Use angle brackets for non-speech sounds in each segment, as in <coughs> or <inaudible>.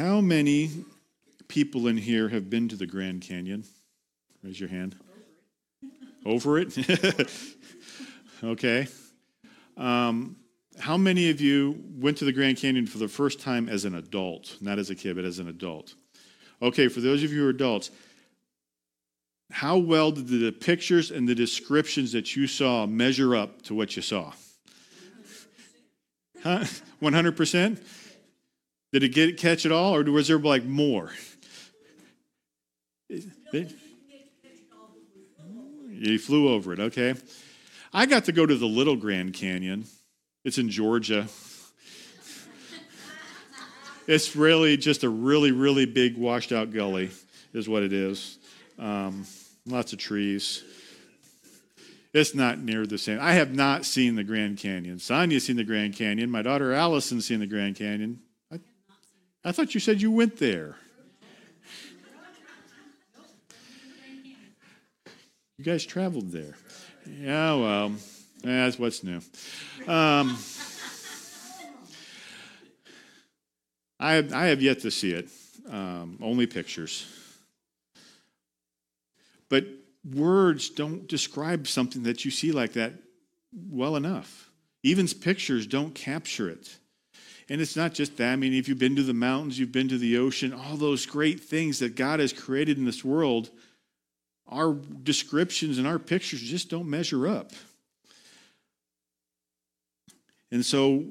How many people in here have been to the Grand Canyon? Raise your hand. Over it? <laughs> okay. Um, how many of you went to the Grand Canyon for the first time as an adult? Not as a kid, but as an adult. Okay, for those of you who are adults, how well did the pictures and the descriptions that you saw measure up to what you saw? Huh? <laughs> 100%? Did it get catch it all, or was there like more? he flew over it, okay. I got to go to the Little Grand Canyon. It's in Georgia. it's really just a really, really big washed out gully, is what it is. Um, lots of trees. It's not near the same. I have not seen the Grand Canyon. Sonia's seen the Grand Canyon. My daughter Allison's seen the Grand Canyon. I thought you said you went there. You guys traveled there. Yeah, well, that's what's new. Um, I, have, I have yet to see it, um, only pictures. But words don't describe something that you see like that well enough. Even pictures don't capture it. And it's not just that. I mean, if you've been to the mountains, you've been to the ocean, all those great things that God has created in this world, our descriptions and our pictures just don't measure up. And so,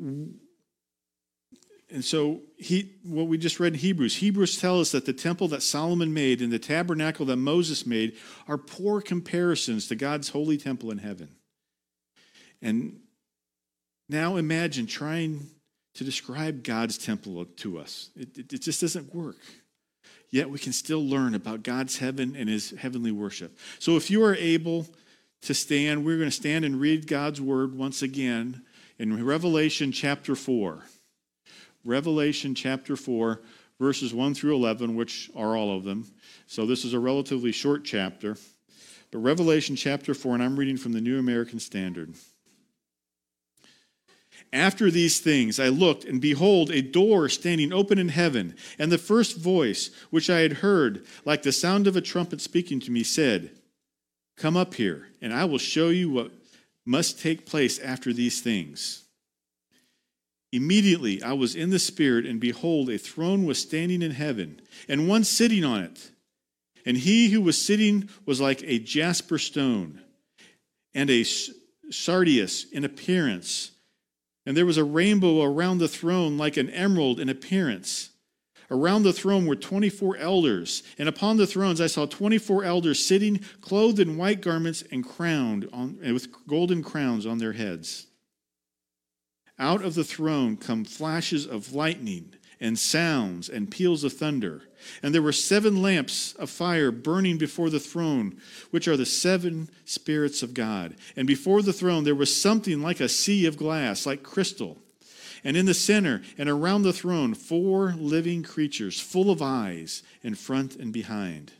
and so he, what we just read in Hebrews, Hebrews tell us that the temple that Solomon made and the tabernacle that Moses made are poor comparisons to God's holy temple in heaven. And now imagine trying to describe God's temple to us. It, it, it, just doesn't work. Yet we can still learn about God's heaven and his heavenly worship. So if you are able to stand, we're going to stand and read God's word once again in Revelation chapter 4. Revelation chapter 4, verses 1 through 11, which are all of them. So this is a relatively short chapter. But Revelation chapter 4, and I'm reading from the New American Standard. After these things, I looked, and behold, a door standing open in heaven. And the first voice, which I had heard, like the sound of a trumpet speaking to me, said, Come up here, and I will show you what must take place after these things. Immediately I was in the Spirit, and behold, a throne was standing in heaven, and one sitting on it. And he who was sitting was like a jasper stone, and a sardius in appearance and there was a rainbow around the throne like an emerald in appearance. Around the throne were 24 elders, and upon the thrones I saw 24 elders sitting, clothed in white garments and crowned on, with golden crowns on their heads. Out of the throne come flashes of lightning and sounds and peals of thunder. And there were seven lamps of fire burning before the throne, which are the seven spirits of God. And before the throne there was something like a sea of glass, like crystal. And in the center and around the throne, four living creatures, full of eyes in front and behind.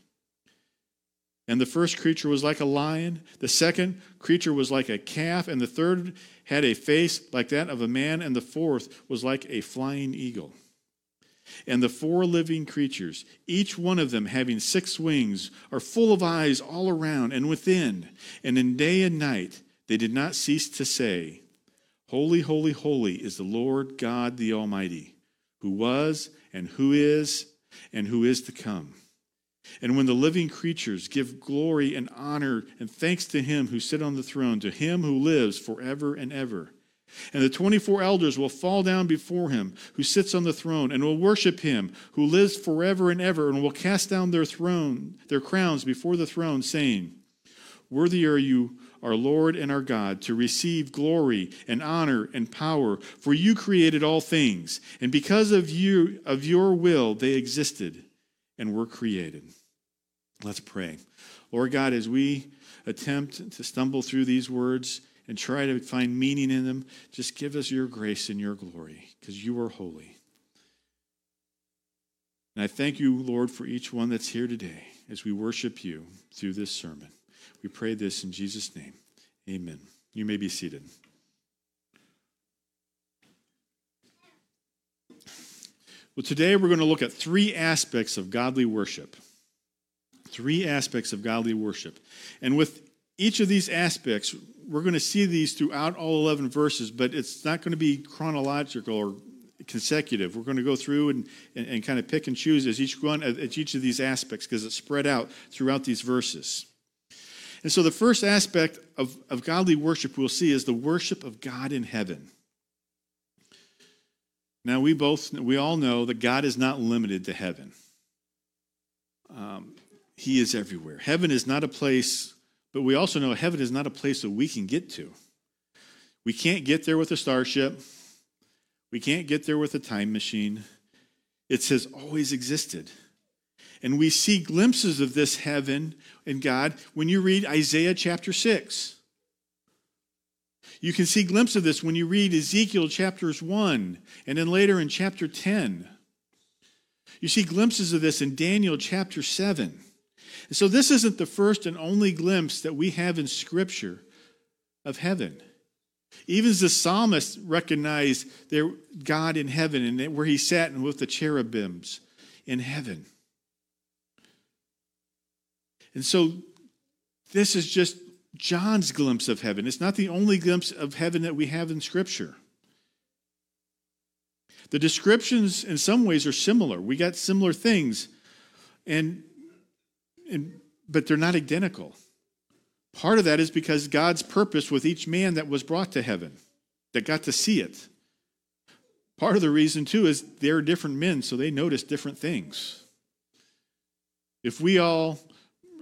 And the first creature was like a lion, the second creature was like a calf, and the third had a face like that of a man, and the fourth was like a flying eagle. And the four living creatures, each one of them having six wings, are full of eyes all around and within. And in day and night they did not cease to say, Holy, holy, holy is the Lord God the Almighty, who was and who is and who is to come. And when the living creatures give glory and honor and thanks to him who sit on the throne, to him who lives forever and ever. And the 24 elders will fall down before him who sits on the throne and will worship him who lives forever and ever and will cast down their throne their crowns before the throne saying, "Worthy are you, our Lord and our God, to receive glory and honor and power, for you created all things, and because of you of your will they existed and were created. Let's pray. Lord God, as we attempt to stumble through these words and try to find meaning in them, just give us your grace and your glory, because you are holy. And I thank you, Lord, for each one that's here today as we worship you through this sermon. We pray this in Jesus' name. Amen. You may be seated. Well, today we're going to look at three aspects of godly worship. Three aspects of godly worship. And with each of these aspects, we're going to see these throughout all 11 verses, but it's not going to be chronological or consecutive. We're going to go through and, and, and kind of pick and choose as each one at each of these aspects because it's spread out throughout these verses. And so the first aspect of, of godly worship we'll see is the worship of God in heaven. Now we both we all know that God is not limited to heaven. Um, he is everywhere. Heaven is not a place, but we also know heaven is not a place that we can get to. We can't get there with a starship. We can't get there with a time machine. It has always existed. And we see glimpses of this heaven and God when you read Isaiah chapter 6. You can see glimpses of this when you read Ezekiel chapters 1 and then later in chapter 10. You see glimpses of this in Daniel chapter 7. And so this isn't the first and only glimpse that we have in Scripture of heaven. Even the psalmist recognized their God in heaven and where he sat and with the cherubims in heaven. And so this is just John's glimpse of heaven. It's not the only glimpse of heaven that we have in Scripture. The descriptions, in some ways, are similar. We got similar things, and, and but they're not identical. Part of that is because God's purpose with each man that was brought to heaven, that got to see it. Part of the reason, too, is they're different men, so they notice different things. If we all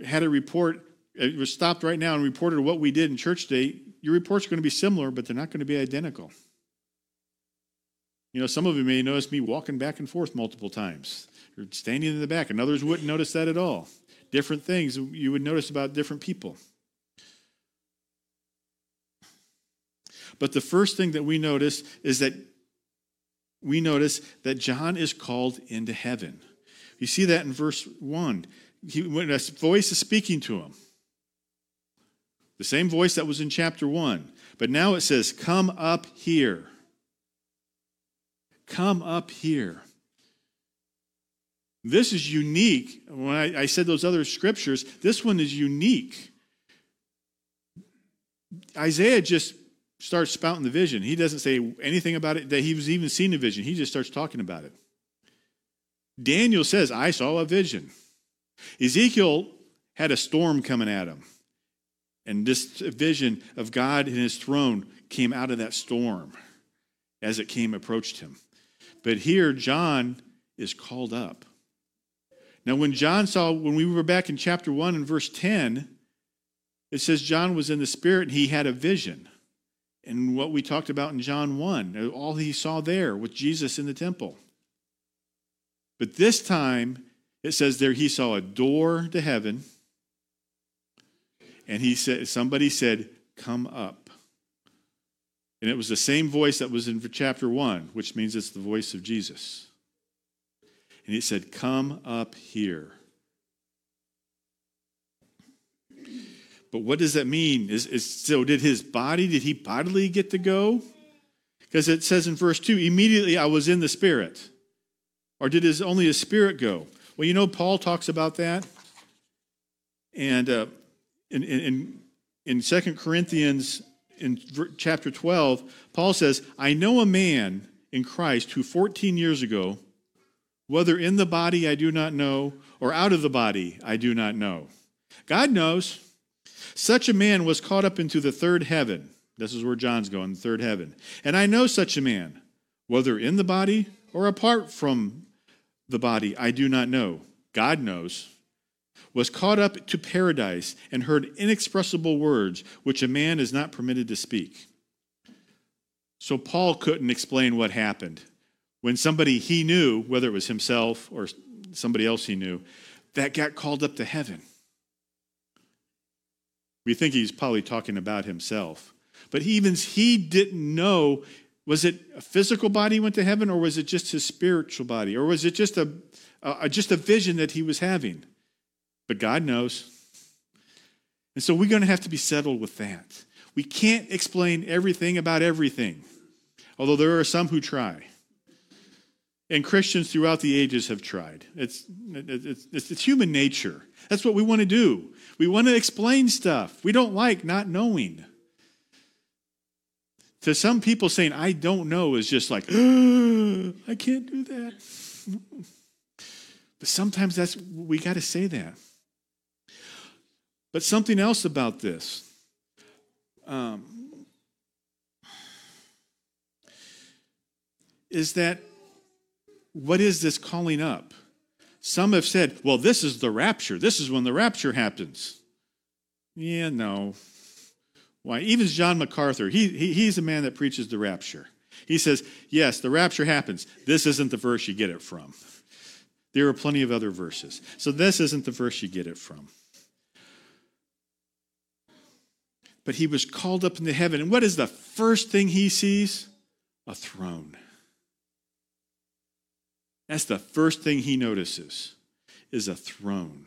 had a report, it was stopped right now and reported what we did in church day, your reports are going to be similar, but they're not going to be identical. You know, some of you may notice me walking back and forth multiple times or standing in the back, and others wouldn't notice that at all. Different things you would notice about different people. But the first thing that we notice is that we notice that John is called into heaven. You see that in verse 1. He, when a voice is speaking to him, the same voice that was in chapter 1. But now it says, Come up here. Come up here. This is unique. When I, I said those other scriptures, this one is unique. Isaiah just starts spouting the vision. He doesn't say anything about it that he was even seen a vision. He just starts talking about it. Daniel says, I saw a vision. Ezekiel had a storm coming at him. And this vision of God and his throne came out of that storm as it came approached him. But here, John is called up. Now, when John saw, when we were back in chapter 1 and verse 10, it says John was in the Spirit and he had a vision and what we talked about in John 1, all he saw there with Jesus in the temple. But this time, it says there he saw a door to heaven, and he said, somebody said, Come up. And it was the same voice that was in chapter 1, which means it's the voice of Jesus. And he said, Come up here. But what does that mean? Is, is, so did his body, did he bodily get to go? Because it says in verse 2, immediately I was in the spirit. Or did his only his spirit go? Well, you know, Paul talks about that. And uh, in, in, in 2 Corinthians, in chapter 12, Paul says, I know a man in Christ who 14 years ago, whether in the body I do not know, or out of the body I do not know. God knows. Such a man was caught up into the third heaven. This is where John's going, the third heaven. And I know such a man, whether in the body or apart from the body, I do not know. God knows. was caught up to paradise and heard inexpressible words which a man is not permitted to speak. So Paul couldn't explain what happened. When somebody he knew, whether it was himself or somebody else he knew, that got called up to heaven. We think he's probably talking about himself. But even he didn't know was it a physical body went to heaven or was it just his spiritual body or was it just a, a just a vision that he was having? But God knows. And so we're going to have to be settled with that. We can't explain everything about everything, although there are some who try. And Christians throughout the ages have tried. It's, it's, it's, it's human nature. That's what we want to do. We want to explain stuff. We don't like not knowing. To some people, saying, I don't know, is just like, <gasps> I can't do that. But sometimes that's, we got to say that. But something else about this. Um, is that what is this calling up? Some have said, well, this is the rapture. This is when the rapture happens. Yeah, no. Why? Even John MacArthur, he, he, he's a man that preaches the rapture. He says, yes, the rapture happens. This isn't the verse you get it from. There are plenty of other verses. So this isn't the verse you get it from. But he was called up into heaven. And what is the first thing he sees? A throne. That's the first thing he notices is a throne.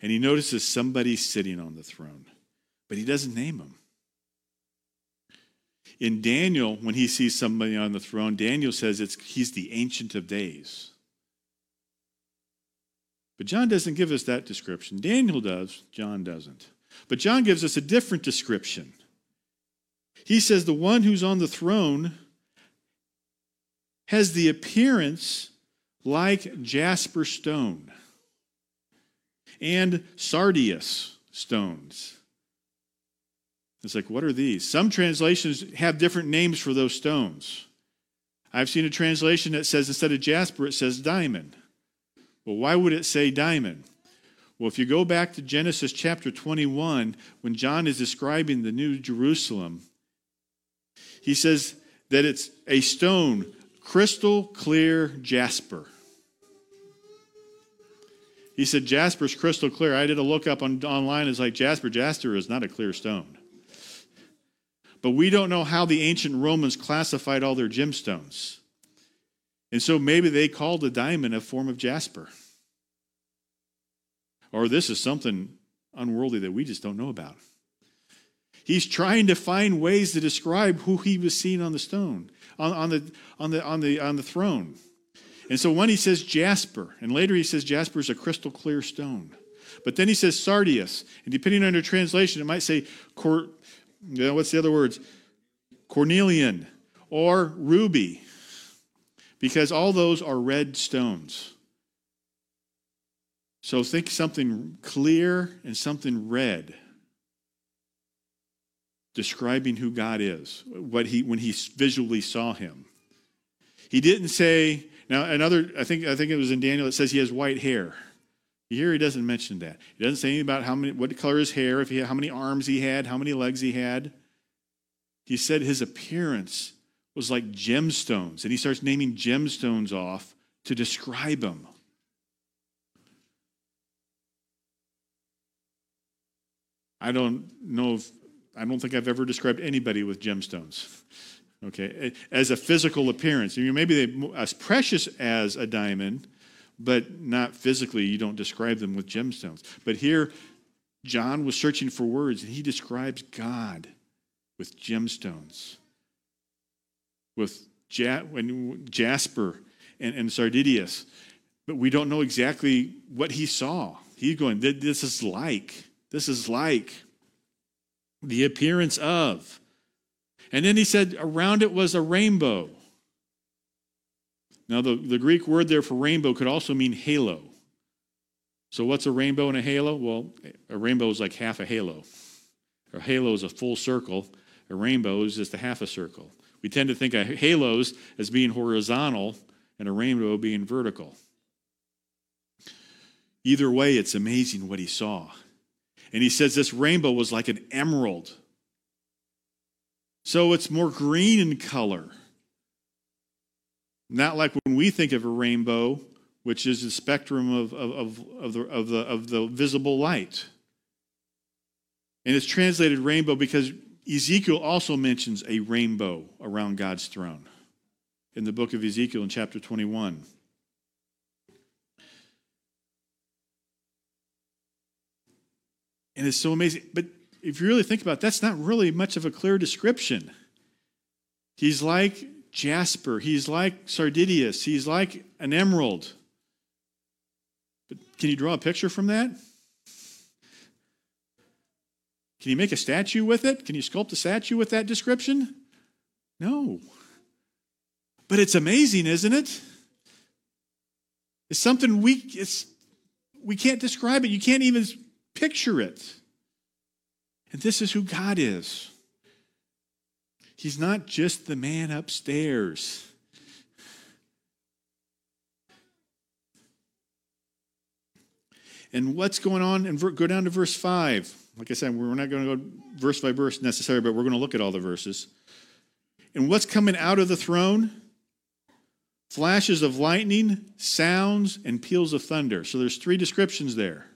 And he notices somebody sitting on the throne, but he doesn't name him. In Daniel, when he sees somebody on the throne, Daniel says it's, he's the Ancient of Days. But John doesn't give us that description. Daniel does, John doesn't. But John gives us a different description. He says the one who's on the throne has the appearance like jasper stone and sardius stones. It's like, what are these? Some translations have different names for those stones. I've seen a translation that says instead of jasper, it says diamond. Well, why would it say diamond? Well, if you go back to Genesis chapter 21, when John is describing the New Jerusalem, he says that it's a stone, crystal clear jasper. He said, Jasper's crystal clear. I did a look up on, online. It's like Jasper. Jasper is not a clear stone. But we don't know how the ancient Romans classified all their gemstones. And so maybe they called a diamond a form of jasper. Or this is something unworldly that we just don't know about. He's trying to find ways to describe who he was seeing on the stone, on, on, the, on, the, on, the, on the throne. And so one he says jasper, and later he says jasper is a crystal clear stone. But then he says sardius, and depending on your translation, it might say, cor, you know, what's the other words? Cornelian or ruby, because all those are red stones. So think something clear and something red describing who God is, what he when he visually saw him. He didn't say now, another, I think, I think it was in Daniel, it says he has white hair. Here he doesn't mention that. He doesn't say anything about how many, what color his hair, if he, had, how many arms he had, how many legs he had. He said his appearance was like gemstones, and he starts naming gemstones off to describe him. I don't know if, I don't think I've ever described anybody with gemstones okay, as a physical appearance. Maybe they're as precious as a diamond, but not physically. You don't describe them with gemstones. But here, John was searching for words, and he describes God with gemstones, with ja- jasper and, and sardidius. But we don't know exactly what he saw. He's going, this is like, this is like the appearance of. And then he said, around it was a rainbow. Now, the, the Greek word there for rainbow could also mean halo. So, what's a rainbow and a halo? Well, a rainbow is like half a halo. A halo is a full circle, a rainbow is just a half a circle. We tend to think of halos as being horizontal and a rainbow being vertical. Either way, it's amazing what he saw. And he says this rainbow was like an emerald. So it's more green in color. Not like when we think of a rainbow, which is the spectrum of, of, of, of, the, of, the, of the visible light. And it's translated rainbow because Ezekiel also mentions a rainbow around God's throne in the book of Ezekiel in chapter 21. And it's so amazing. But if you really think about it, that's not really much of a clear description. He's like jasper, he's like sardius, he's like an emerald. But can you draw a picture from that? Can you make a statue with it? Can you sculpt a statue with that description? No. But it's amazing, isn't it? It's something we it's we can't describe it. You can't even picture it. And this is who God is. He's not just the man upstairs. And what's going on? And go down to verse 5. Like I said, we're not going to go verse by verse necessarily, but we're going to look at all the verses. And what's coming out of the throne? Flashes of lightning, sounds, and peals of thunder. So there's three descriptions there.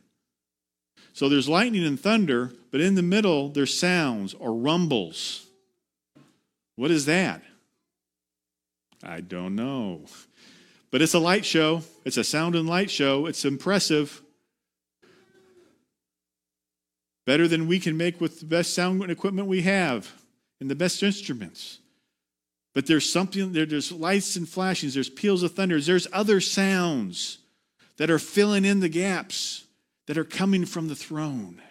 So there's lightning and thunder, but in the middle there's sounds or rumbles. What is that? I don't know. But it's a light show. It's a sound and light show. It's impressive. better than we can make with the best sound equipment we have and the best instruments. But there's something there, there's lights and flashings, there's peals of thunder, there's other sounds that are filling in the gaps that are coming from the throne.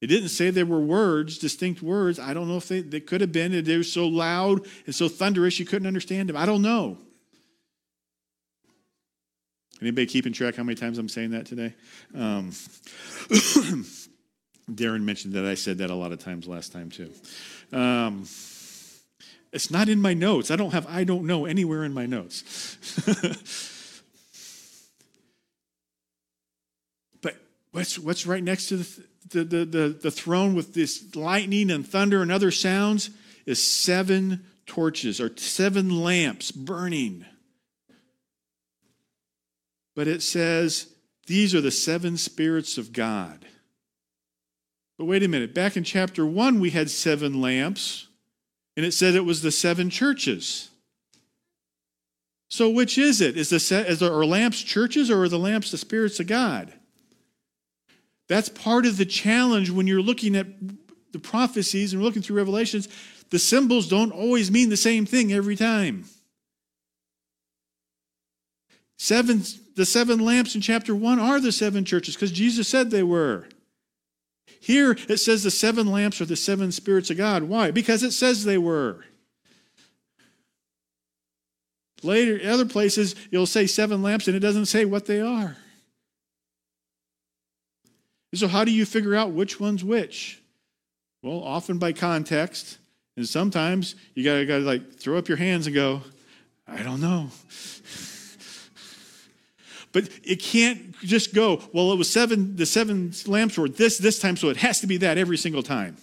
It didn't say there were words, distinct words. I don't know if they, they could have been. They were so loud and so thunderous you couldn't understand them. I don't know. Anybody keeping track how many times I'm saying that today? Um, <coughs> Darren mentioned that I said that a lot of times last time too. Um, it's not in my notes. I don't have I don't know anywhere in my notes. <laughs> but what's what's right next to the, the, the, the, the throne with this lightning and thunder and other sounds is seven torches or seven lamps burning. But it says, these are the seven spirits of God. But wait a minute. Back in chapter 1, we had seven lamps, and it said it was the seven churches. So which is it? Is the are lamps churches or are the lamps the spirits of God? That's part of the challenge when you're looking at the prophecies and looking through revelations. The symbols don't always mean the same thing every time. Seven, the seven lamps in chapter 1 are the seven churches because Jesus said they were. Here it says the seven lamps are the seven spirits of God. Why? Because it says they were. Later, other places, you'll say seven lamps and it doesn't say what they are. So, how do you figure out which one's which? Well, often by context. And sometimes you gotta, gotta like throw up your hands and go, I don't know. <laughs> But it can't just go, well, it was seven, the seven lamps were this, this time, so it has to be that every single time.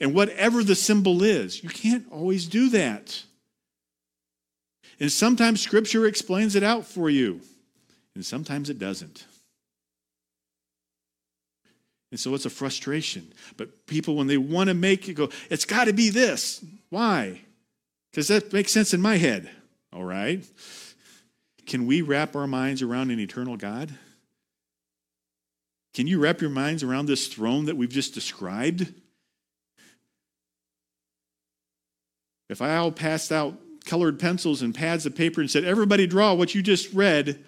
And whatever the symbol is, you can't always do that. And sometimes scripture explains it out for you, and sometimes it doesn't. And so it's a frustration. But people, when they want to make it go, it's got to be this. Why? Because that makes sense in my head. All right. Can we wrap our minds around an eternal God? Can you wrap your minds around this throne that we've just described? If I all passed out colored pencils and pads of paper and said, Everybody draw what you just read,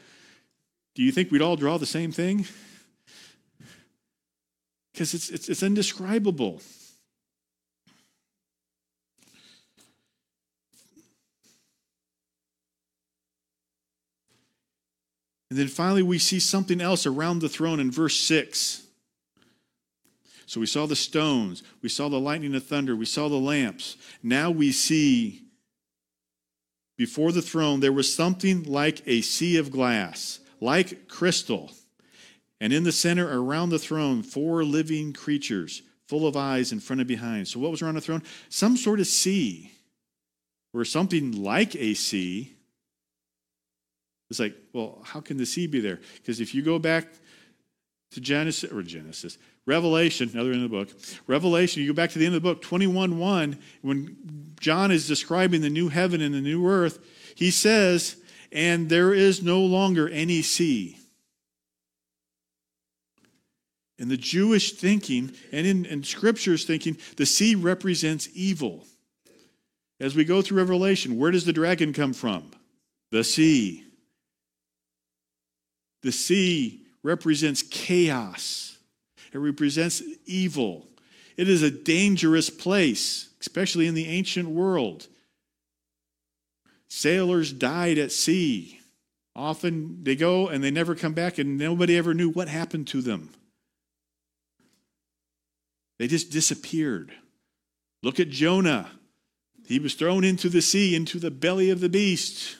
do you think we'd all draw the same thing? Because it's, it's, it's indescribable. And then finally, we see something else around the throne in verse 6. So we saw the stones, we saw the lightning and thunder, we saw the lamps. Now we see before the throne there was something like a sea of glass, like crystal. And in the center, around the throne, four living creatures, full of eyes in front and behind. So, what was around the throne? Some sort of sea, or something like a sea. It's like, well, how can the sea be there? Because if you go back to Genesis, or Genesis, Revelation, another end of the book, Revelation, you go back to the end of the book, 21 1, when John is describing the new heaven and the new earth, he says, and there is no longer any sea. In the Jewish thinking and in, in Scripture's thinking, the sea represents evil. As we go through Revelation, where does the dragon come from? The sea. The sea represents chaos, it represents evil. It is a dangerous place, especially in the ancient world. Sailors died at sea. Often they go and they never come back, and nobody ever knew what happened to them. They just disappeared. Look at Jonah. He was thrown into the sea, into the belly of the beast.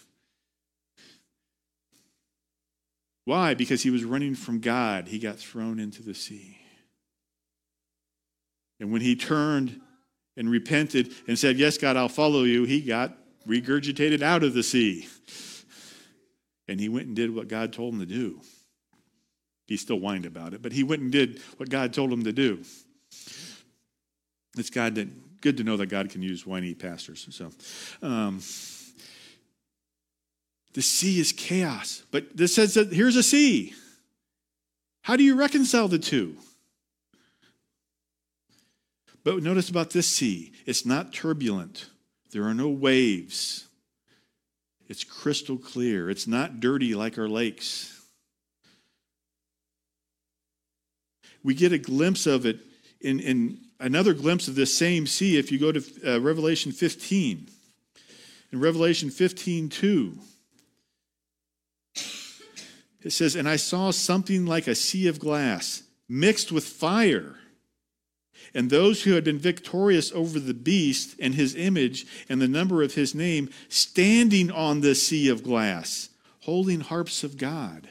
Why? Because he was running from God. He got thrown into the sea. And when he turned and repented and said, Yes, God, I'll follow you, he got regurgitated out of the sea. And he went and did what God told him to do. He still whined about it, but he went and did what God told him to do. It's God that, good to know that God can use whiny pastors. So, um, the sea is chaos, but this says that here's a sea. How do you reconcile the two? But notice about this sea it's not turbulent, there are no waves. It's crystal clear, it's not dirty like our lakes. We get a glimpse of it in, in another glimpse of this same sea if you go to uh, Revelation 15. In Revelation 15 2. It says, And I saw something like a sea of glass mixed with fire. And those who had been victorious over the beast and his image and the number of his name, standing on the sea of glass, holding harps of God.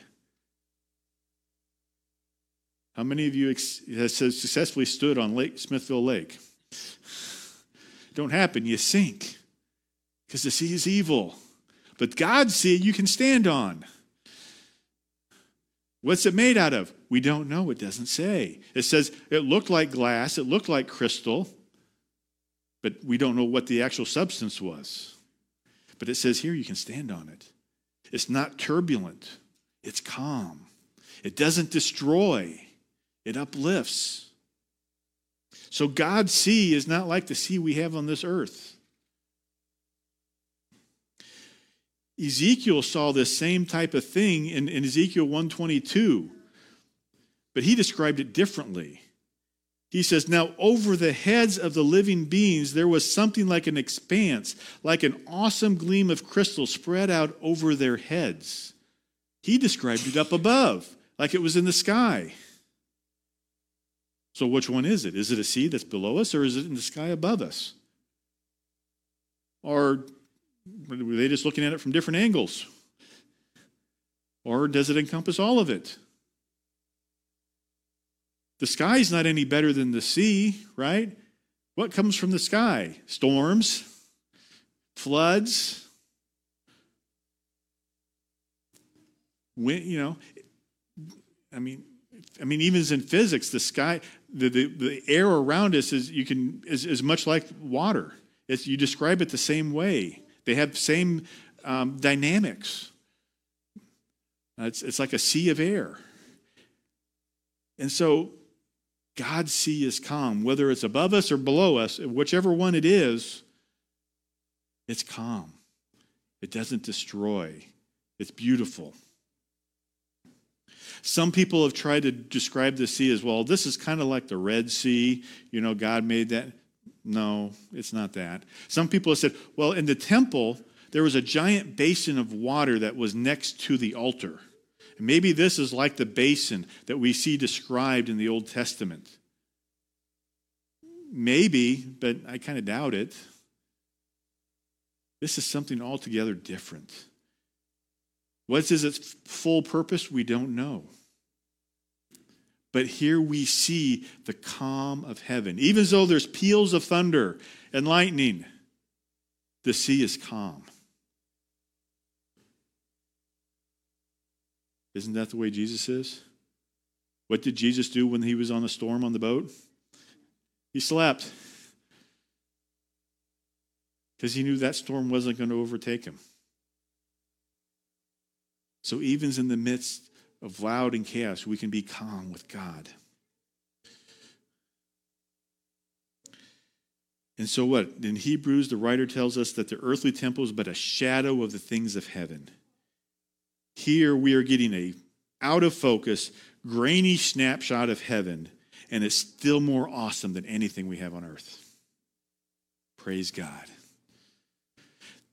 How many of you have successfully stood on Lake Smithville Lake? Don't happen, you sink because the sea is evil. But God's sea you can stand on. What's it made out of? We don't know. It doesn't say. It says it looked like glass, it looked like crystal, but we don't know what the actual substance was. But it says here you can stand on it. It's not turbulent, it's calm. It doesn't destroy, it uplifts. So God's sea is not like the sea we have on this earth. Ezekiel saw this same type of thing in, in Ezekiel 122, but he described it differently. He says, Now over the heads of the living beings there was something like an expanse, like an awesome gleam of crystal spread out over their heads. He described it up above, like it was in the sky. So, which one is it? Is it a sea that's below us, or is it in the sky above us? Or were they just looking at it from different angles? Or does it encompass all of it? The sky's not any better than the sea, right? What comes from the sky? Storms, floods, wind, you know. I mean, I mean, even in physics, the sky, the, the, the air around us is you can is, is much like water. It's, you describe it the same way. They have same um, dynamics. It's, it's like a sea of air. And so God's sea is calm, whether it's above us or below us, whichever one it is, it's calm. It doesn't destroy. It's beautiful. Some people have tried to describe the sea as well. This is kind of like the Red Sea. You know, God made that. No, it's not that. Some people have said, well, in the temple, there was a giant basin of water that was next to the altar. And maybe this is like the basin that we see described in the Old Testament. Maybe, but I kind of doubt it. This is something altogether different. What is its full purpose? We don't know. But here we see the calm of heaven. Even though there's peals of thunder and lightning, the sea is calm. Isn't that the way Jesus is? What did Jesus do when he was on the storm on the boat? He slept because he knew that storm wasn't going to overtake him. So, even in the midst of loud and chaos, we can be calm with God. And so, what? In Hebrews, the writer tells us that the earthly temple is but a shadow of the things of heaven. Here we are getting a out of focus, grainy snapshot of heaven, and it's still more awesome than anything we have on earth. Praise God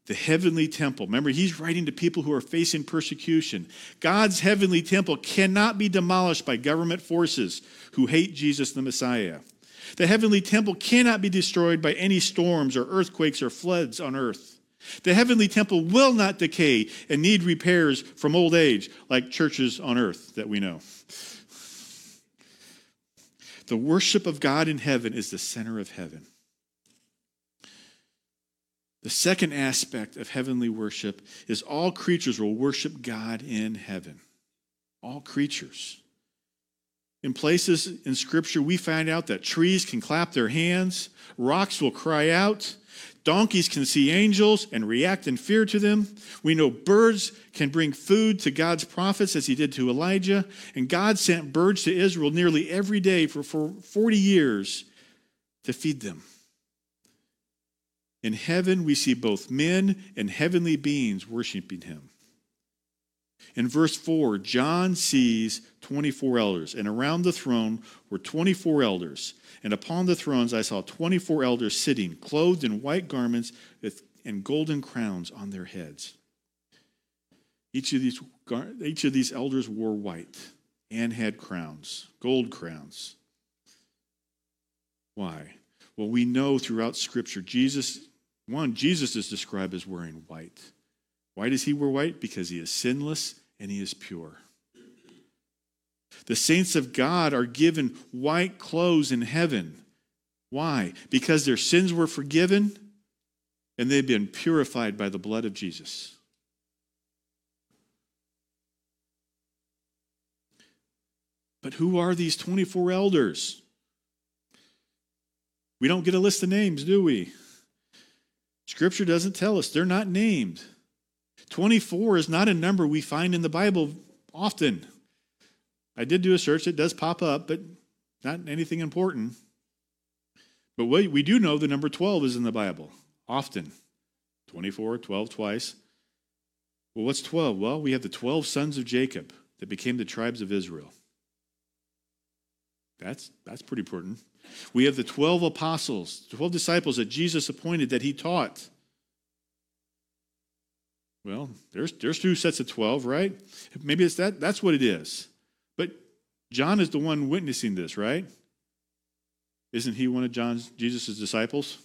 the heavenly temple. Remember, he's writing to people who are facing persecution. God's heavenly temple cannot be demolished by government forces who hate Jesus the Messiah. The heavenly temple cannot be destroyed by any storms or earthquakes or floods on earth. The heavenly temple will not decay and need repairs from old age like churches on earth that we know. The worship of God in heaven is the center of heaven. The second aspect of heavenly worship is all creatures will worship God in heaven. All creatures. In places in Scripture, we find out that trees can clap their hands, rocks will cry out, donkeys can see angels and react in fear to them. We know birds can bring food to God's prophets, as he did to Elijah, and God sent birds to Israel nearly every day for 40 years to feed them. In heaven, we see both men and heavenly beings worshiping him. In verse 4, John sees 24 elders, and around the throne were 24 elders. And upon the thrones I saw 24 elders sitting, clothed in white garments and golden crowns on their heads. Each of, these, each of these elders wore white and had crowns, gold crowns. Why? Well, we know throughout Scripture, Jesus one, Jesus is described as wearing white. Why does he wear white? Because he is sinless and he is pure. The saints of God are given white clothes in heaven. Why? Because their sins were forgiven and they've been purified by the blood of Jesus. But who are these 24 elders? We don't get a list of names, do we? Scripture doesn't tell us. They're not named. 24 is not a number we find in the Bible often. I did do a search, it does pop up, but not anything important. But we do know the number 12 is in the Bible often 24, 12 twice. Well, what's 12? Well, we have the 12 sons of Jacob that became the tribes of Israel. That's, that's pretty important. We have the 12 apostles, 12 disciples that Jesus appointed that he taught. Well, there's, there's two sets of 12, right? Maybe it's that, that's what it is. But John is the one witnessing this, right? Isn't he one of John's, Jesus' disciples?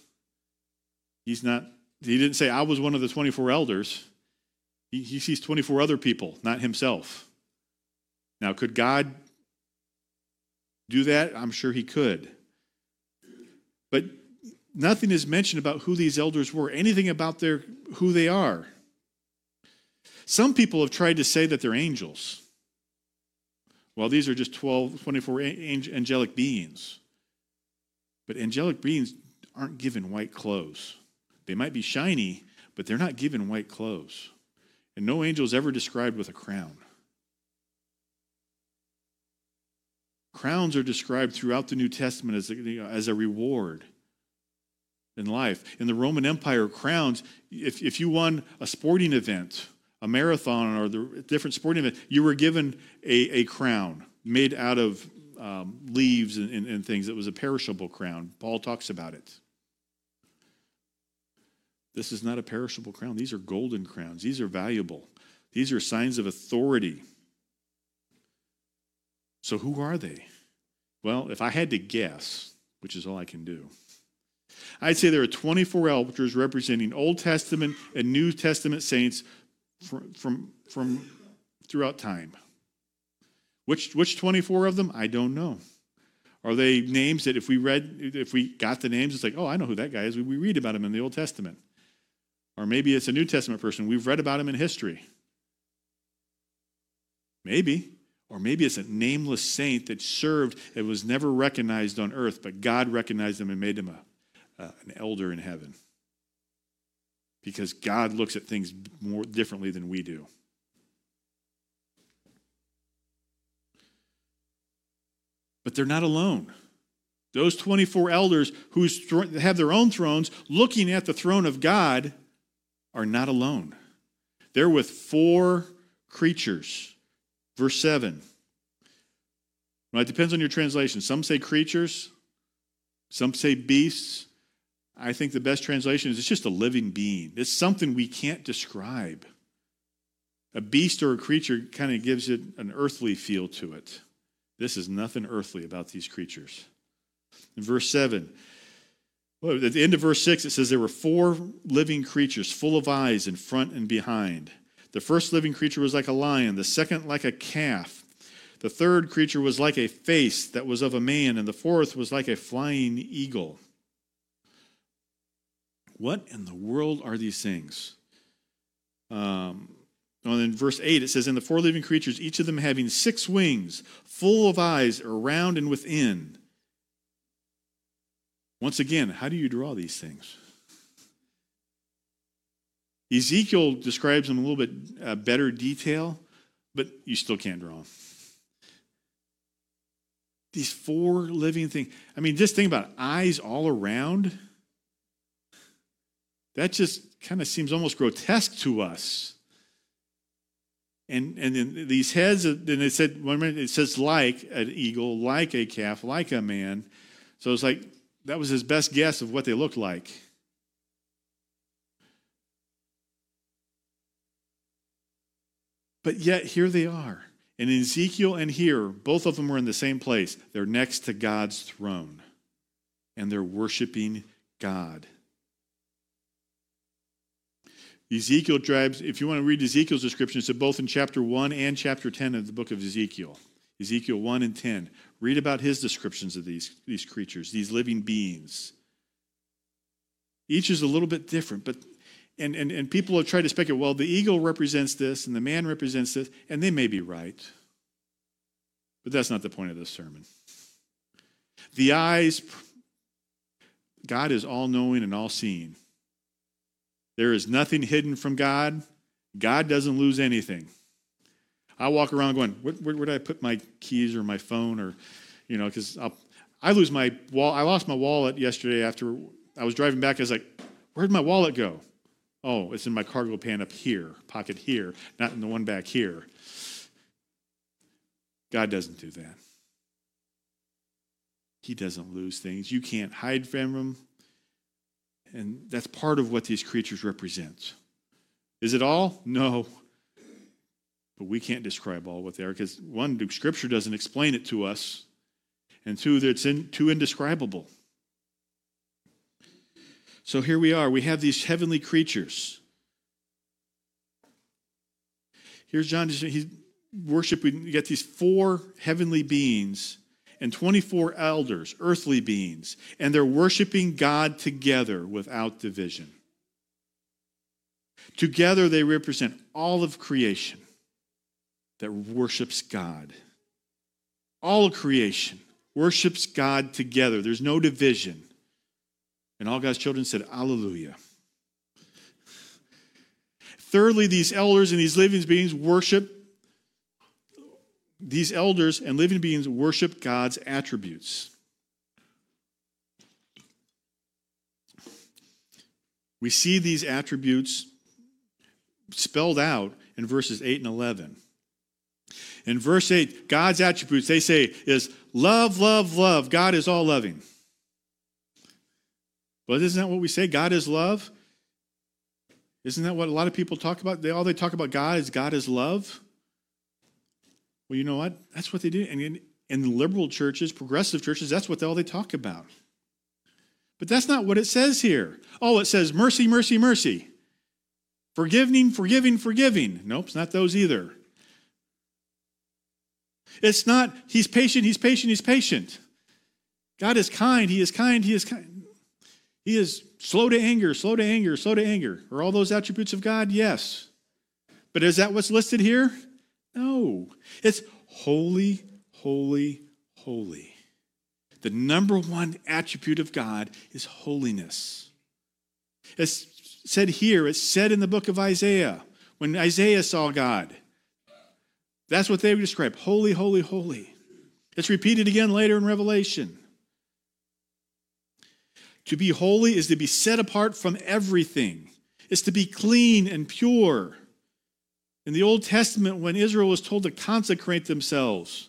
He's not, he didn't say, I was one of the 24 elders. He, he sees 24 other people, not himself. Now, could God do that? I'm sure he could. But nothing is mentioned about who these elders were, anything about their who they are. Some people have tried to say that they're angels. Well, these are just 12, 24 angelic beings. But angelic beings aren't given white clothes. They might be shiny, but they're not given white clothes. And no angel is ever described with a crown. Crowns are described throughout the New Testament as a, you know, as a reward in life. In the Roman Empire, crowns, if, if you won a sporting event, a marathon, or the different sporting event, you were given a, a crown made out of um, leaves and, and, and things. It was a perishable crown. Paul talks about it. This is not a perishable crown. These are golden crowns. These are valuable. These are signs of authority. So, who are they? Well, if I had to guess, which is all I can do, I'd say there are 24 elders representing Old Testament and New Testament saints from, from, from throughout time. Which, which 24 of them? I don't know. Are they names that if we read, if we got the names, it's like, oh, I know who that guy is. We read about him in the Old Testament. Or maybe it's a New Testament person. We've read about him in history. Maybe. Or maybe it's a nameless saint that served and was never recognized on earth, but God recognized him and made him a, uh, an elder in heaven. Because God looks at things more differently than we do. But they're not alone. Those 24 elders who have their own thrones looking at the throne of God are not alone. They're with four creatures. Verse 7. Well, it depends on your translation. Some say creatures, some say beasts. I think the best translation is it's just a living being. It's something we can't describe. A beast or a creature kind of gives it an earthly feel to it. This is nothing earthly about these creatures. In verse 7, well, at the end of verse 6, it says there were four living creatures full of eyes in front and behind. The first living creature was like a lion, the second like a calf. The third creature was like a face that was of a man, and the fourth was like a flying eagle. What in the world are these things? Um, well, in verse 8, it says, And the four living creatures, each of them having six wings, full of eyes around and within. Once again, how do you draw these things? Ezekiel describes them a little bit uh, better detail, but you still can't draw them. These four living things. I mean, just think about it. eyes all around. That just kind of seems almost grotesque to us. And and then these heads, then it said one minute it says like an eagle, like a calf, like a man. So it's like that was his best guess of what they looked like. But yet here they are. And Ezekiel and here, both of them were in the same place. They're next to God's throne. And they're worshiping God. Ezekiel drives, if you want to read Ezekiel's description, it's both in chapter 1 and chapter 10 of the book of Ezekiel. Ezekiel 1 and 10. Read about his descriptions of these, these creatures, these living beings. Each is a little bit different, but and, and, and people have tried to speculate, well, the eagle represents this and the man represents this, and they may be right. But that's not the point of this sermon. The eyes, God is all knowing and all seeing. There is nothing hidden from God. God doesn't lose anything. I walk around going, where, where, where, did I put my keys or my phone or, you know, because I lose my wall. I lost my wallet yesterday after I was driving back. I was like, where'd my wallet go? Oh, it's in my cargo pan up here, pocket here, not in the one back here. God doesn't do that. He doesn't lose things. You can't hide from him. And that's part of what these creatures represent. Is it all? No. But we can't describe all what they are because one, Scripture doesn't explain it to us, and two, it's in, too indescribable. So here we are. We have these heavenly creatures. Here's John. He's worshiping. You got these four heavenly beings and 24 elders, earthly beings, and they're worshiping God together without division. Together, they represent all of creation that worships God. All creation worships God together. There's no division. And all God's children said, Alleluia. Thirdly, these elders and these living beings worship these elders and living beings worship God's attributes. We see these attributes spelled out in verses 8 and 11. In verse 8, God's attributes, they say, is love, love, love. God is all loving. But isn't that what we say? God is love? Isn't that what a lot of people talk about? They all they talk about God is God is love. Well, you know what? That's what they do. And in, in liberal churches, progressive churches, that's what they, all they talk about. But that's not what it says here. Oh, it says mercy, mercy, mercy. Forgiving, forgiving, forgiving. Nope, it's not those either. It's not, he's patient, he's patient, he's patient. God is kind, he is kind, he is kind. He is slow to anger, slow to anger, slow to anger. Are all those attributes of God? Yes. But is that what's listed here? No. It's holy, holy, holy. The number one attribute of God is holiness. It's said here, it's said in the book of Isaiah, when Isaiah saw God. That's what they would describe holy, holy, holy. It's repeated again later in Revelation. To be holy is to be set apart from everything, it's to be clean and pure. In the Old Testament, when Israel was told to consecrate themselves,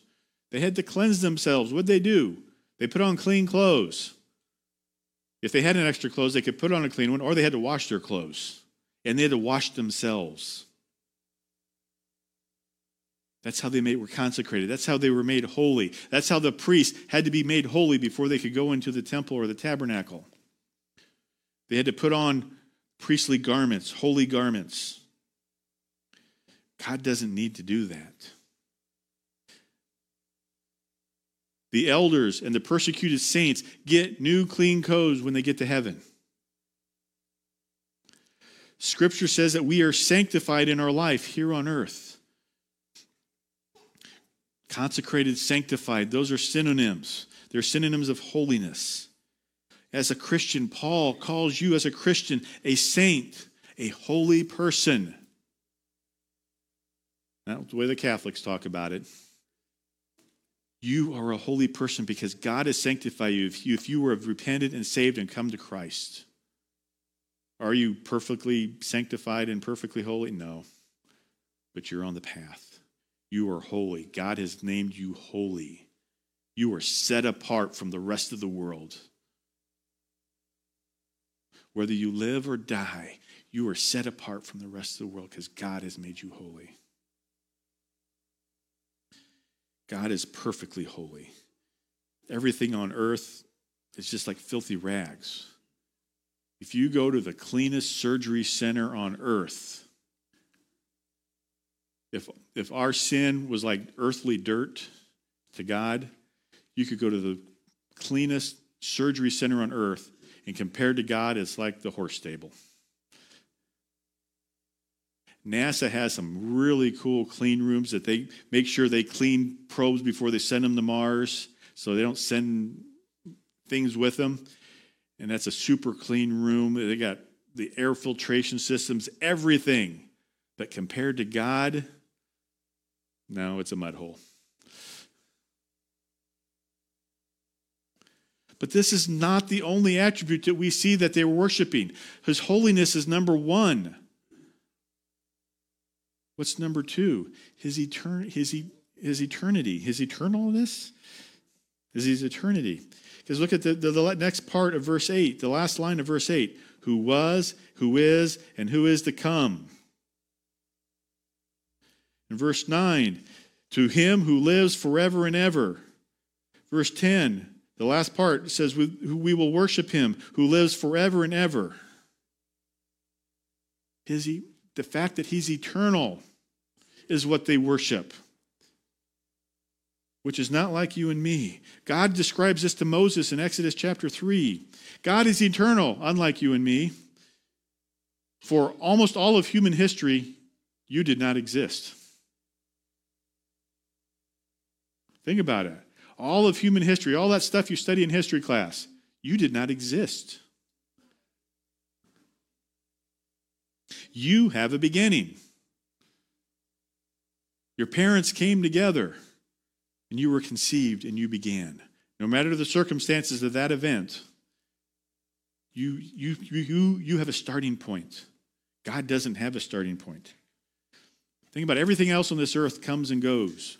they had to cleanse themselves. What'd they do? They put on clean clothes. If they had an extra clothes, they could put on a clean one, or they had to wash their clothes. And they had to wash themselves. That's how they made, were consecrated. That's how they were made holy. That's how the priests had to be made holy before they could go into the temple or the tabernacle. They had to put on priestly garments, holy garments. God doesn't need to do that. The elders and the persecuted saints get new clean clothes when they get to heaven. Scripture says that we are sanctified in our life here on earth. Consecrated, sanctified, those are synonyms. They're synonyms of holiness. As a Christian, Paul calls you as a Christian a saint, a holy person. That's the way the Catholics talk about it. You are a holy person because God has sanctified you if you, if you were repented and saved and come to Christ. Are you perfectly sanctified and perfectly holy? No. But you're on the path. You are holy. God has named you holy. You are set apart from the rest of the world. Whether you live or die, you are set apart from the rest of the world because God has made you holy. God is perfectly holy. Everything on earth is just like filthy rags. If you go to the cleanest surgery center on earth, if, if our sin was like earthly dirt to God, you could go to the cleanest surgery center on earth, and compared to God, it's like the horse stable. NASA has some really cool clean rooms that they make sure they clean probes before they send them to Mars so they don't send things with them. And that's a super clean room. They got the air filtration systems, everything. But compared to God, no, it's a mud hole. But this is not the only attribute that we see that they were worshiping. His holiness is number one. What's number two? His, etern- his, his eternity, his eternalness is his eternity. Because look at the, the, the next part of verse 8, the last line of verse 8 who was, who is, and who is to come. In verse 9, to him who lives forever and ever. Verse 10, the last part says, We, we will worship him who lives forever and ever. His, the fact that he's eternal is what they worship, which is not like you and me. God describes this to Moses in Exodus chapter 3. God is eternal, unlike you and me. For almost all of human history, you did not exist. Think about it. All of human history, all that stuff you study in history class, you did not exist. You have a beginning. Your parents came together and you were conceived and you began. No matter the circumstances of that event, you, you, you, you have a starting point. God doesn't have a starting point. Think about everything else on this earth comes and goes.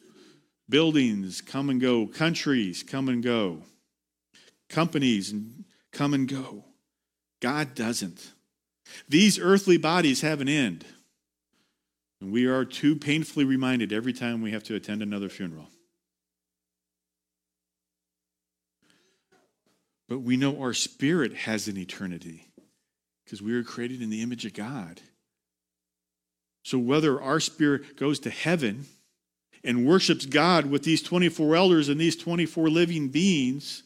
Buildings come and go, countries come and go, companies come and go. God doesn't. These earthly bodies have an end. And we are too painfully reminded every time we have to attend another funeral. But we know our spirit has an eternity because we are created in the image of God. So whether our spirit goes to heaven and worships God with these 24 elders and these 24 living beings,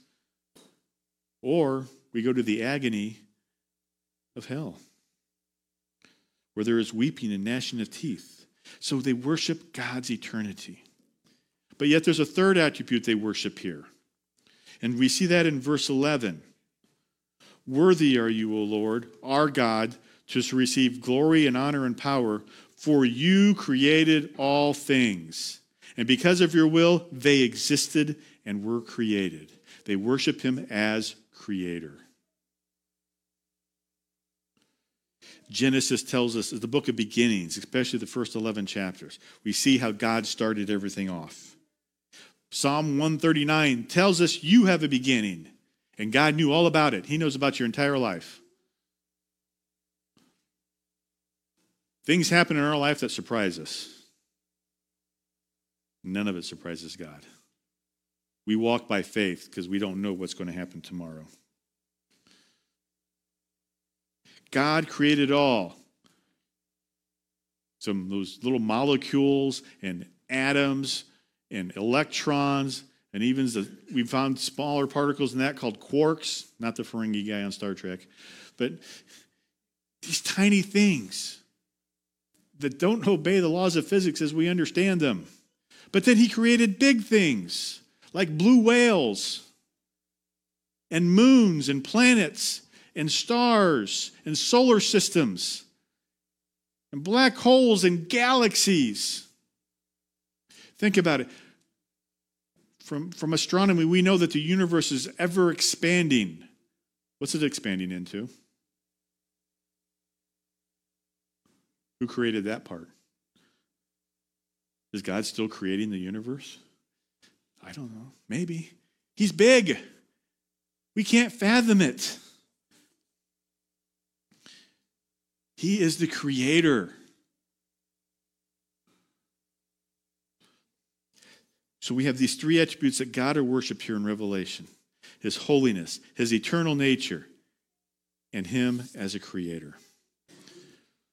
or we go to the agony of hell, where there is weeping and gnashing of teeth. So they worship God's eternity. But yet there's a third attribute they worship here. And we see that in verse 11. Worthy are you, O Lord, our God, to receive glory and honor and power, for you created all things. And because of your will, they existed and were created. They worship him as creator. Genesis tells us, the book of beginnings, especially the first 11 chapters. We see how God started everything off. Psalm 139 tells us you have a beginning, and God knew all about it. He knows about your entire life. Things happen in our life that surprise us. None of it surprises God. We walk by faith because we don't know what's going to happen tomorrow. God created all. Some those little molecules and atoms and electrons, and even the, we found smaller particles in that called quarks, not the Ferengi guy on Star Trek, but these tiny things that don't obey the laws of physics as we understand them. But then he created big things like blue whales and moons and planets and stars and solar systems and black holes and galaxies. Think about it. From, from astronomy, we know that the universe is ever expanding. What's it expanding into? Who created that part? Is God still creating the universe? I don't know. Maybe. He's big. We can't fathom it. He is the creator. So we have these three attributes that God are worshiped here in Revelation His holiness, His eternal nature, and Him as a creator.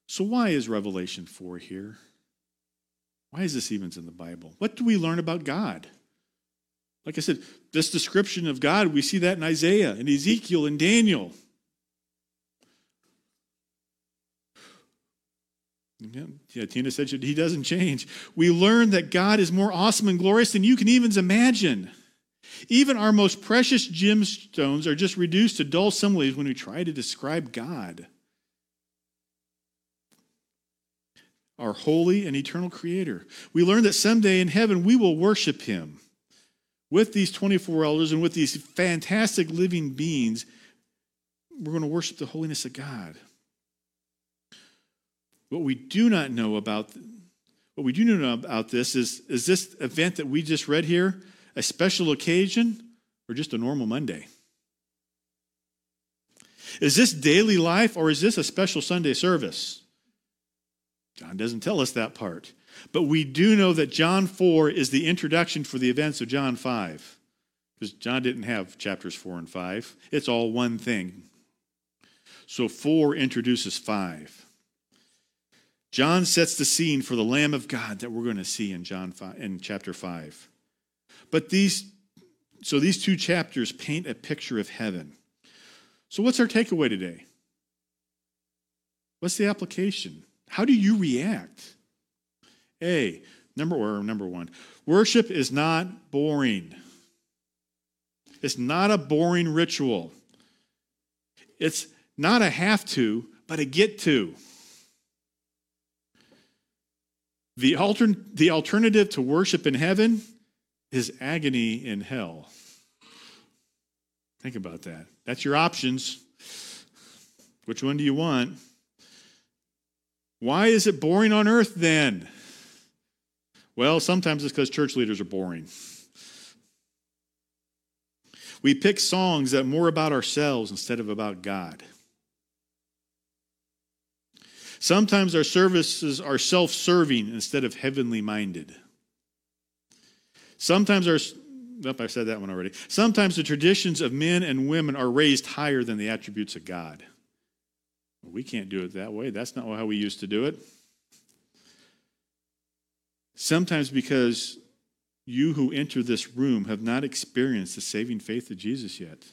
So, why is Revelation 4 here? Why is this even in the Bible? What do we learn about God? Like I said, this description of God, we see that in Isaiah and Ezekiel and Daniel. Yeah, Tina said he doesn't change. We learn that God is more awesome and glorious than you can even imagine. Even our most precious gemstones are just reduced to dull similes when we try to describe God. Our holy and eternal Creator. We learn that someday in heaven we will worship Him with these 24 elders and with these fantastic living beings. We're going to worship the holiness of God. What we do not know about what we do know about this is is this event that we just read here a special occasion or just a normal Monday? Is this daily life or is this a special Sunday service? John doesn't tell us that part. But we do know that John 4 is the introduction for the events of John 5. Because John didn't have chapters 4 and 5. It's all one thing. So 4 introduces 5. John sets the scene for the Lamb of God that we're going to see in John 5, in chapter 5. But these so these two chapters paint a picture of heaven. So what's our takeaway today? What's the application? How do you react? A, number or number 1. Worship is not boring. It's not a boring ritual. It's not a have to, but a get to. The, altern- the alternative to worship in heaven is agony in hell. Think about that. That's your options. Which one do you want? Why is it boring on earth then? Well, sometimes it's because church leaders are boring. We pick songs that are more about ourselves instead of about God. Sometimes our services are self serving instead of heavenly minded. Sometimes our, oh, I said that one already. Sometimes the traditions of men and women are raised higher than the attributes of God. We can't do it that way. That's not how we used to do it. Sometimes because you who enter this room have not experienced the saving faith of Jesus yet.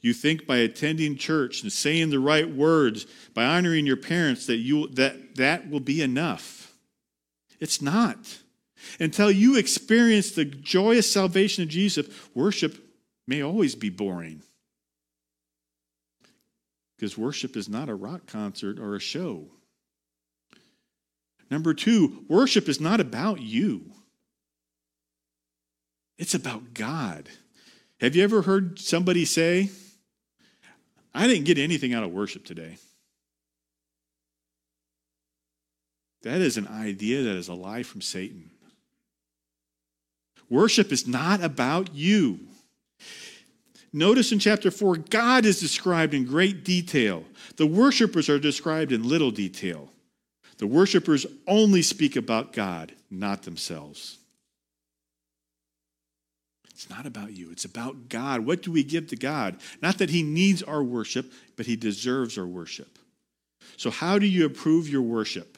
You think by attending church and saying the right words, by honoring your parents, that you that that will be enough. It's not. Until you experience the joyous salvation of Jesus, worship may always be boring. Because worship is not a rock concert or a show. Number two, worship is not about you, it's about God. Have you ever heard somebody say, I didn't get anything out of worship today? That is an idea that is a lie from Satan. Worship is not about you. Notice in chapter 4, God is described in great detail. The worshipers are described in little detail. The worshipers only speak about God, not themselves. It's not about you, it's about God. What do we give to God? Not that He needs our worship, but He deserves our worship. So, how do you approve your worship?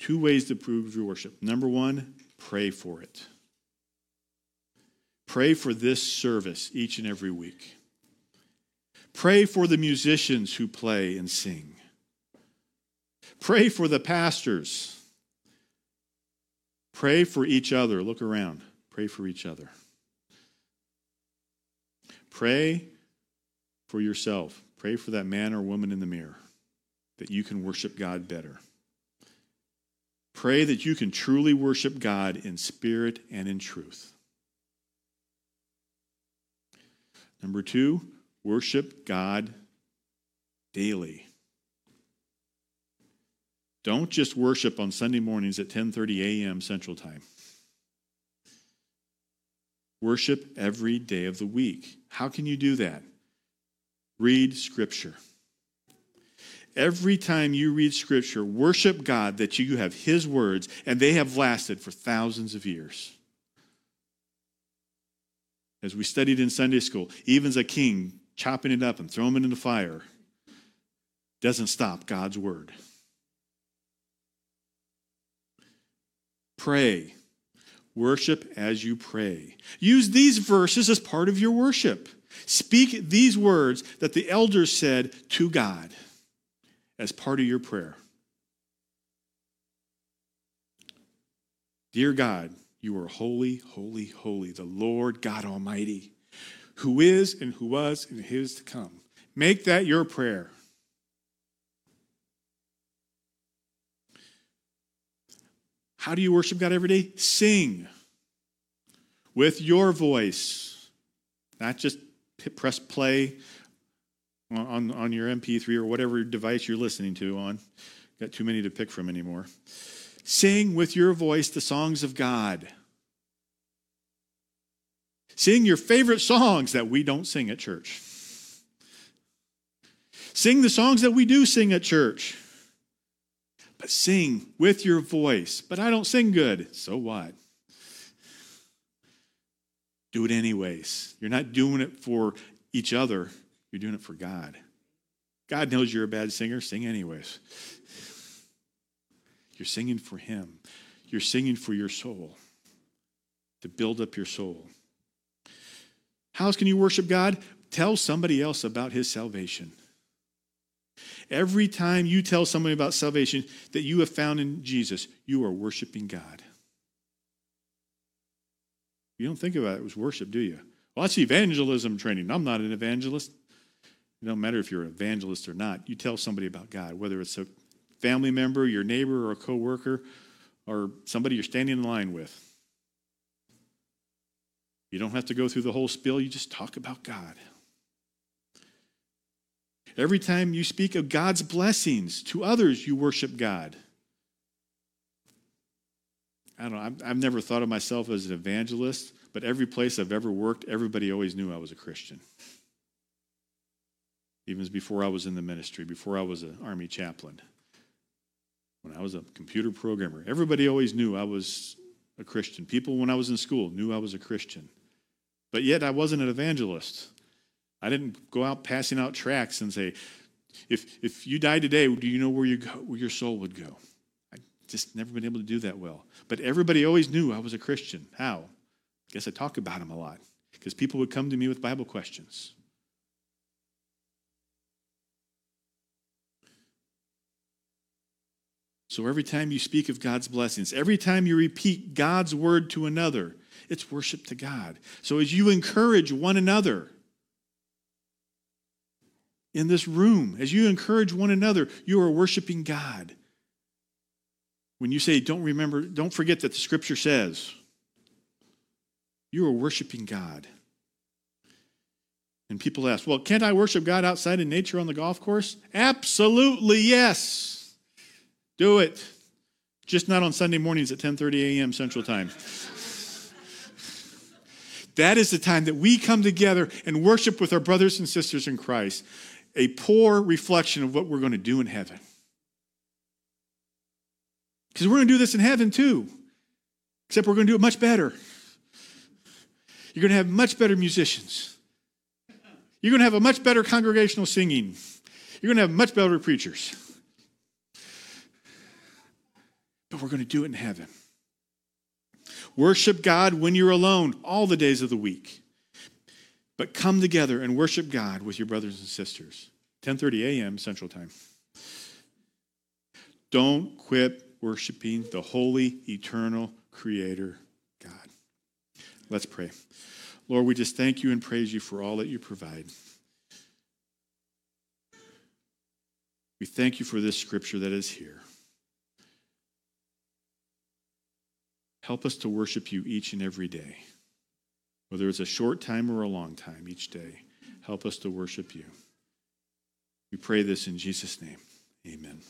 Two ways to prove your worship. Number one, pray for it. Pray for this service each and every week. Pray for the musicians who play and sing. Pray for the pastors. Pray for each other. Look around. Pray for each other. Pray for yourself. Pray for that man or woman in the mirror that you can worship God better. Pray that you can truly worship God in spirit and in truth. Number two, worship God daily. Don't just worship on Sunday mornings at 10:30 a.m. Central Time. Worship every day of the week. How can you do that? Read scripture. Every time you read scripture, worship God that you have his words and they have lasted for thousands of years. As we studied in Sunday school, even as a king chopping it up and throwing it in the fire doesn't stop God's word. Pray. Worship as you pray. Use these verses as part of your worship. Speak these words that the elders said to God as part of your prayer. Dear God, you are holy, holy, holy, the Lord God Almighty, who is and who was and who is to come. Make that your prayer. How do you worship God every day? Sing with your voice, not just press play on, on your MP3 or whatever device you're listening to on. Got too many to pick from anymore. Sing with your voice the songs of God. Sing your favorite songs that we don't sing at church. Sing the songs that we do sing at church. But sing with your voice. But I don't sing good. So what? Do it anyways. You're not doing it for each other, you're doing it for God. God knows you're a bad singer. Sing anyways. You're singing for Him, you're singing for your soul, to build up your soul. How else can you worship God? Tell somebody else about His salvation. Every time you tell somebody about salvation that you have found in Jesus, you are worshiping God. You don't think about it as worship, do you? Well, that's evangelism training. I'm not an evangelist. It don't matter if you're an evangelist or not. You tell somebody about God, whether it's a family member, your neighbor, or a coworker, or somebody you're standing in line with. You don't have to go through the whole spiel, you just talk about God. Every time you speak of God's blessings to others, you worship God. I don't know, I've, I've never thought of myself as an evangelist, but every place I've ever worked, everybody always knew I was a Christian. Even before I was in the ministry, before I was an army chaplain, when I was a computer programmer, everybody always knew I was a Christian. People, when I was in school, knew I was a Christian. But yet I wasn't an evangelist. I didn't go out passing out tracts and say, if, if you die today, do you know where, you go, where your soul would go? I just never been able to do that well. But everybody always knew I was a Christian. How? I guess I talk about him a lot because people would come to me with Bible questions. So every time you speak of God's blessings, every time you repeat God's word to another, it's worship to God. So as you encourage one another in this room, as you encourage one another, you are worshiping God. When you say, don't remember, don't forget that the scripture says, you are worshiping God. And people ask, well, can't I worship God outside in nature on the golf course? Absolutely, yes. Do it. Just not on Sunday mornings at 10:30 a.m. Central Time. that is the time that we come together and worship with our brothers and sisters in Christ, a poor reflection of what we're going to do in heaven. Because we're going to do this in heaven too, except we're going to do it much better. You're going to have much better musicians. You're going to have a much better congregational singing. You're going to have much better preachers. but we're going to do it in heaven. Worship God when you're alone all the days of the week. But come together and worship God with your brothers and sisters. 10:30 a.m. Central Time. Don't quit worshiping the holy, eternal creator God. Let's pray. Lord, we just thank you and praise you for all that you provide. We thank you for this scripture that is here. Help us to worship you each and every day. Whether it's a short time or a long time each day, help us to worship you. We pray this in Jesus' name. Amen.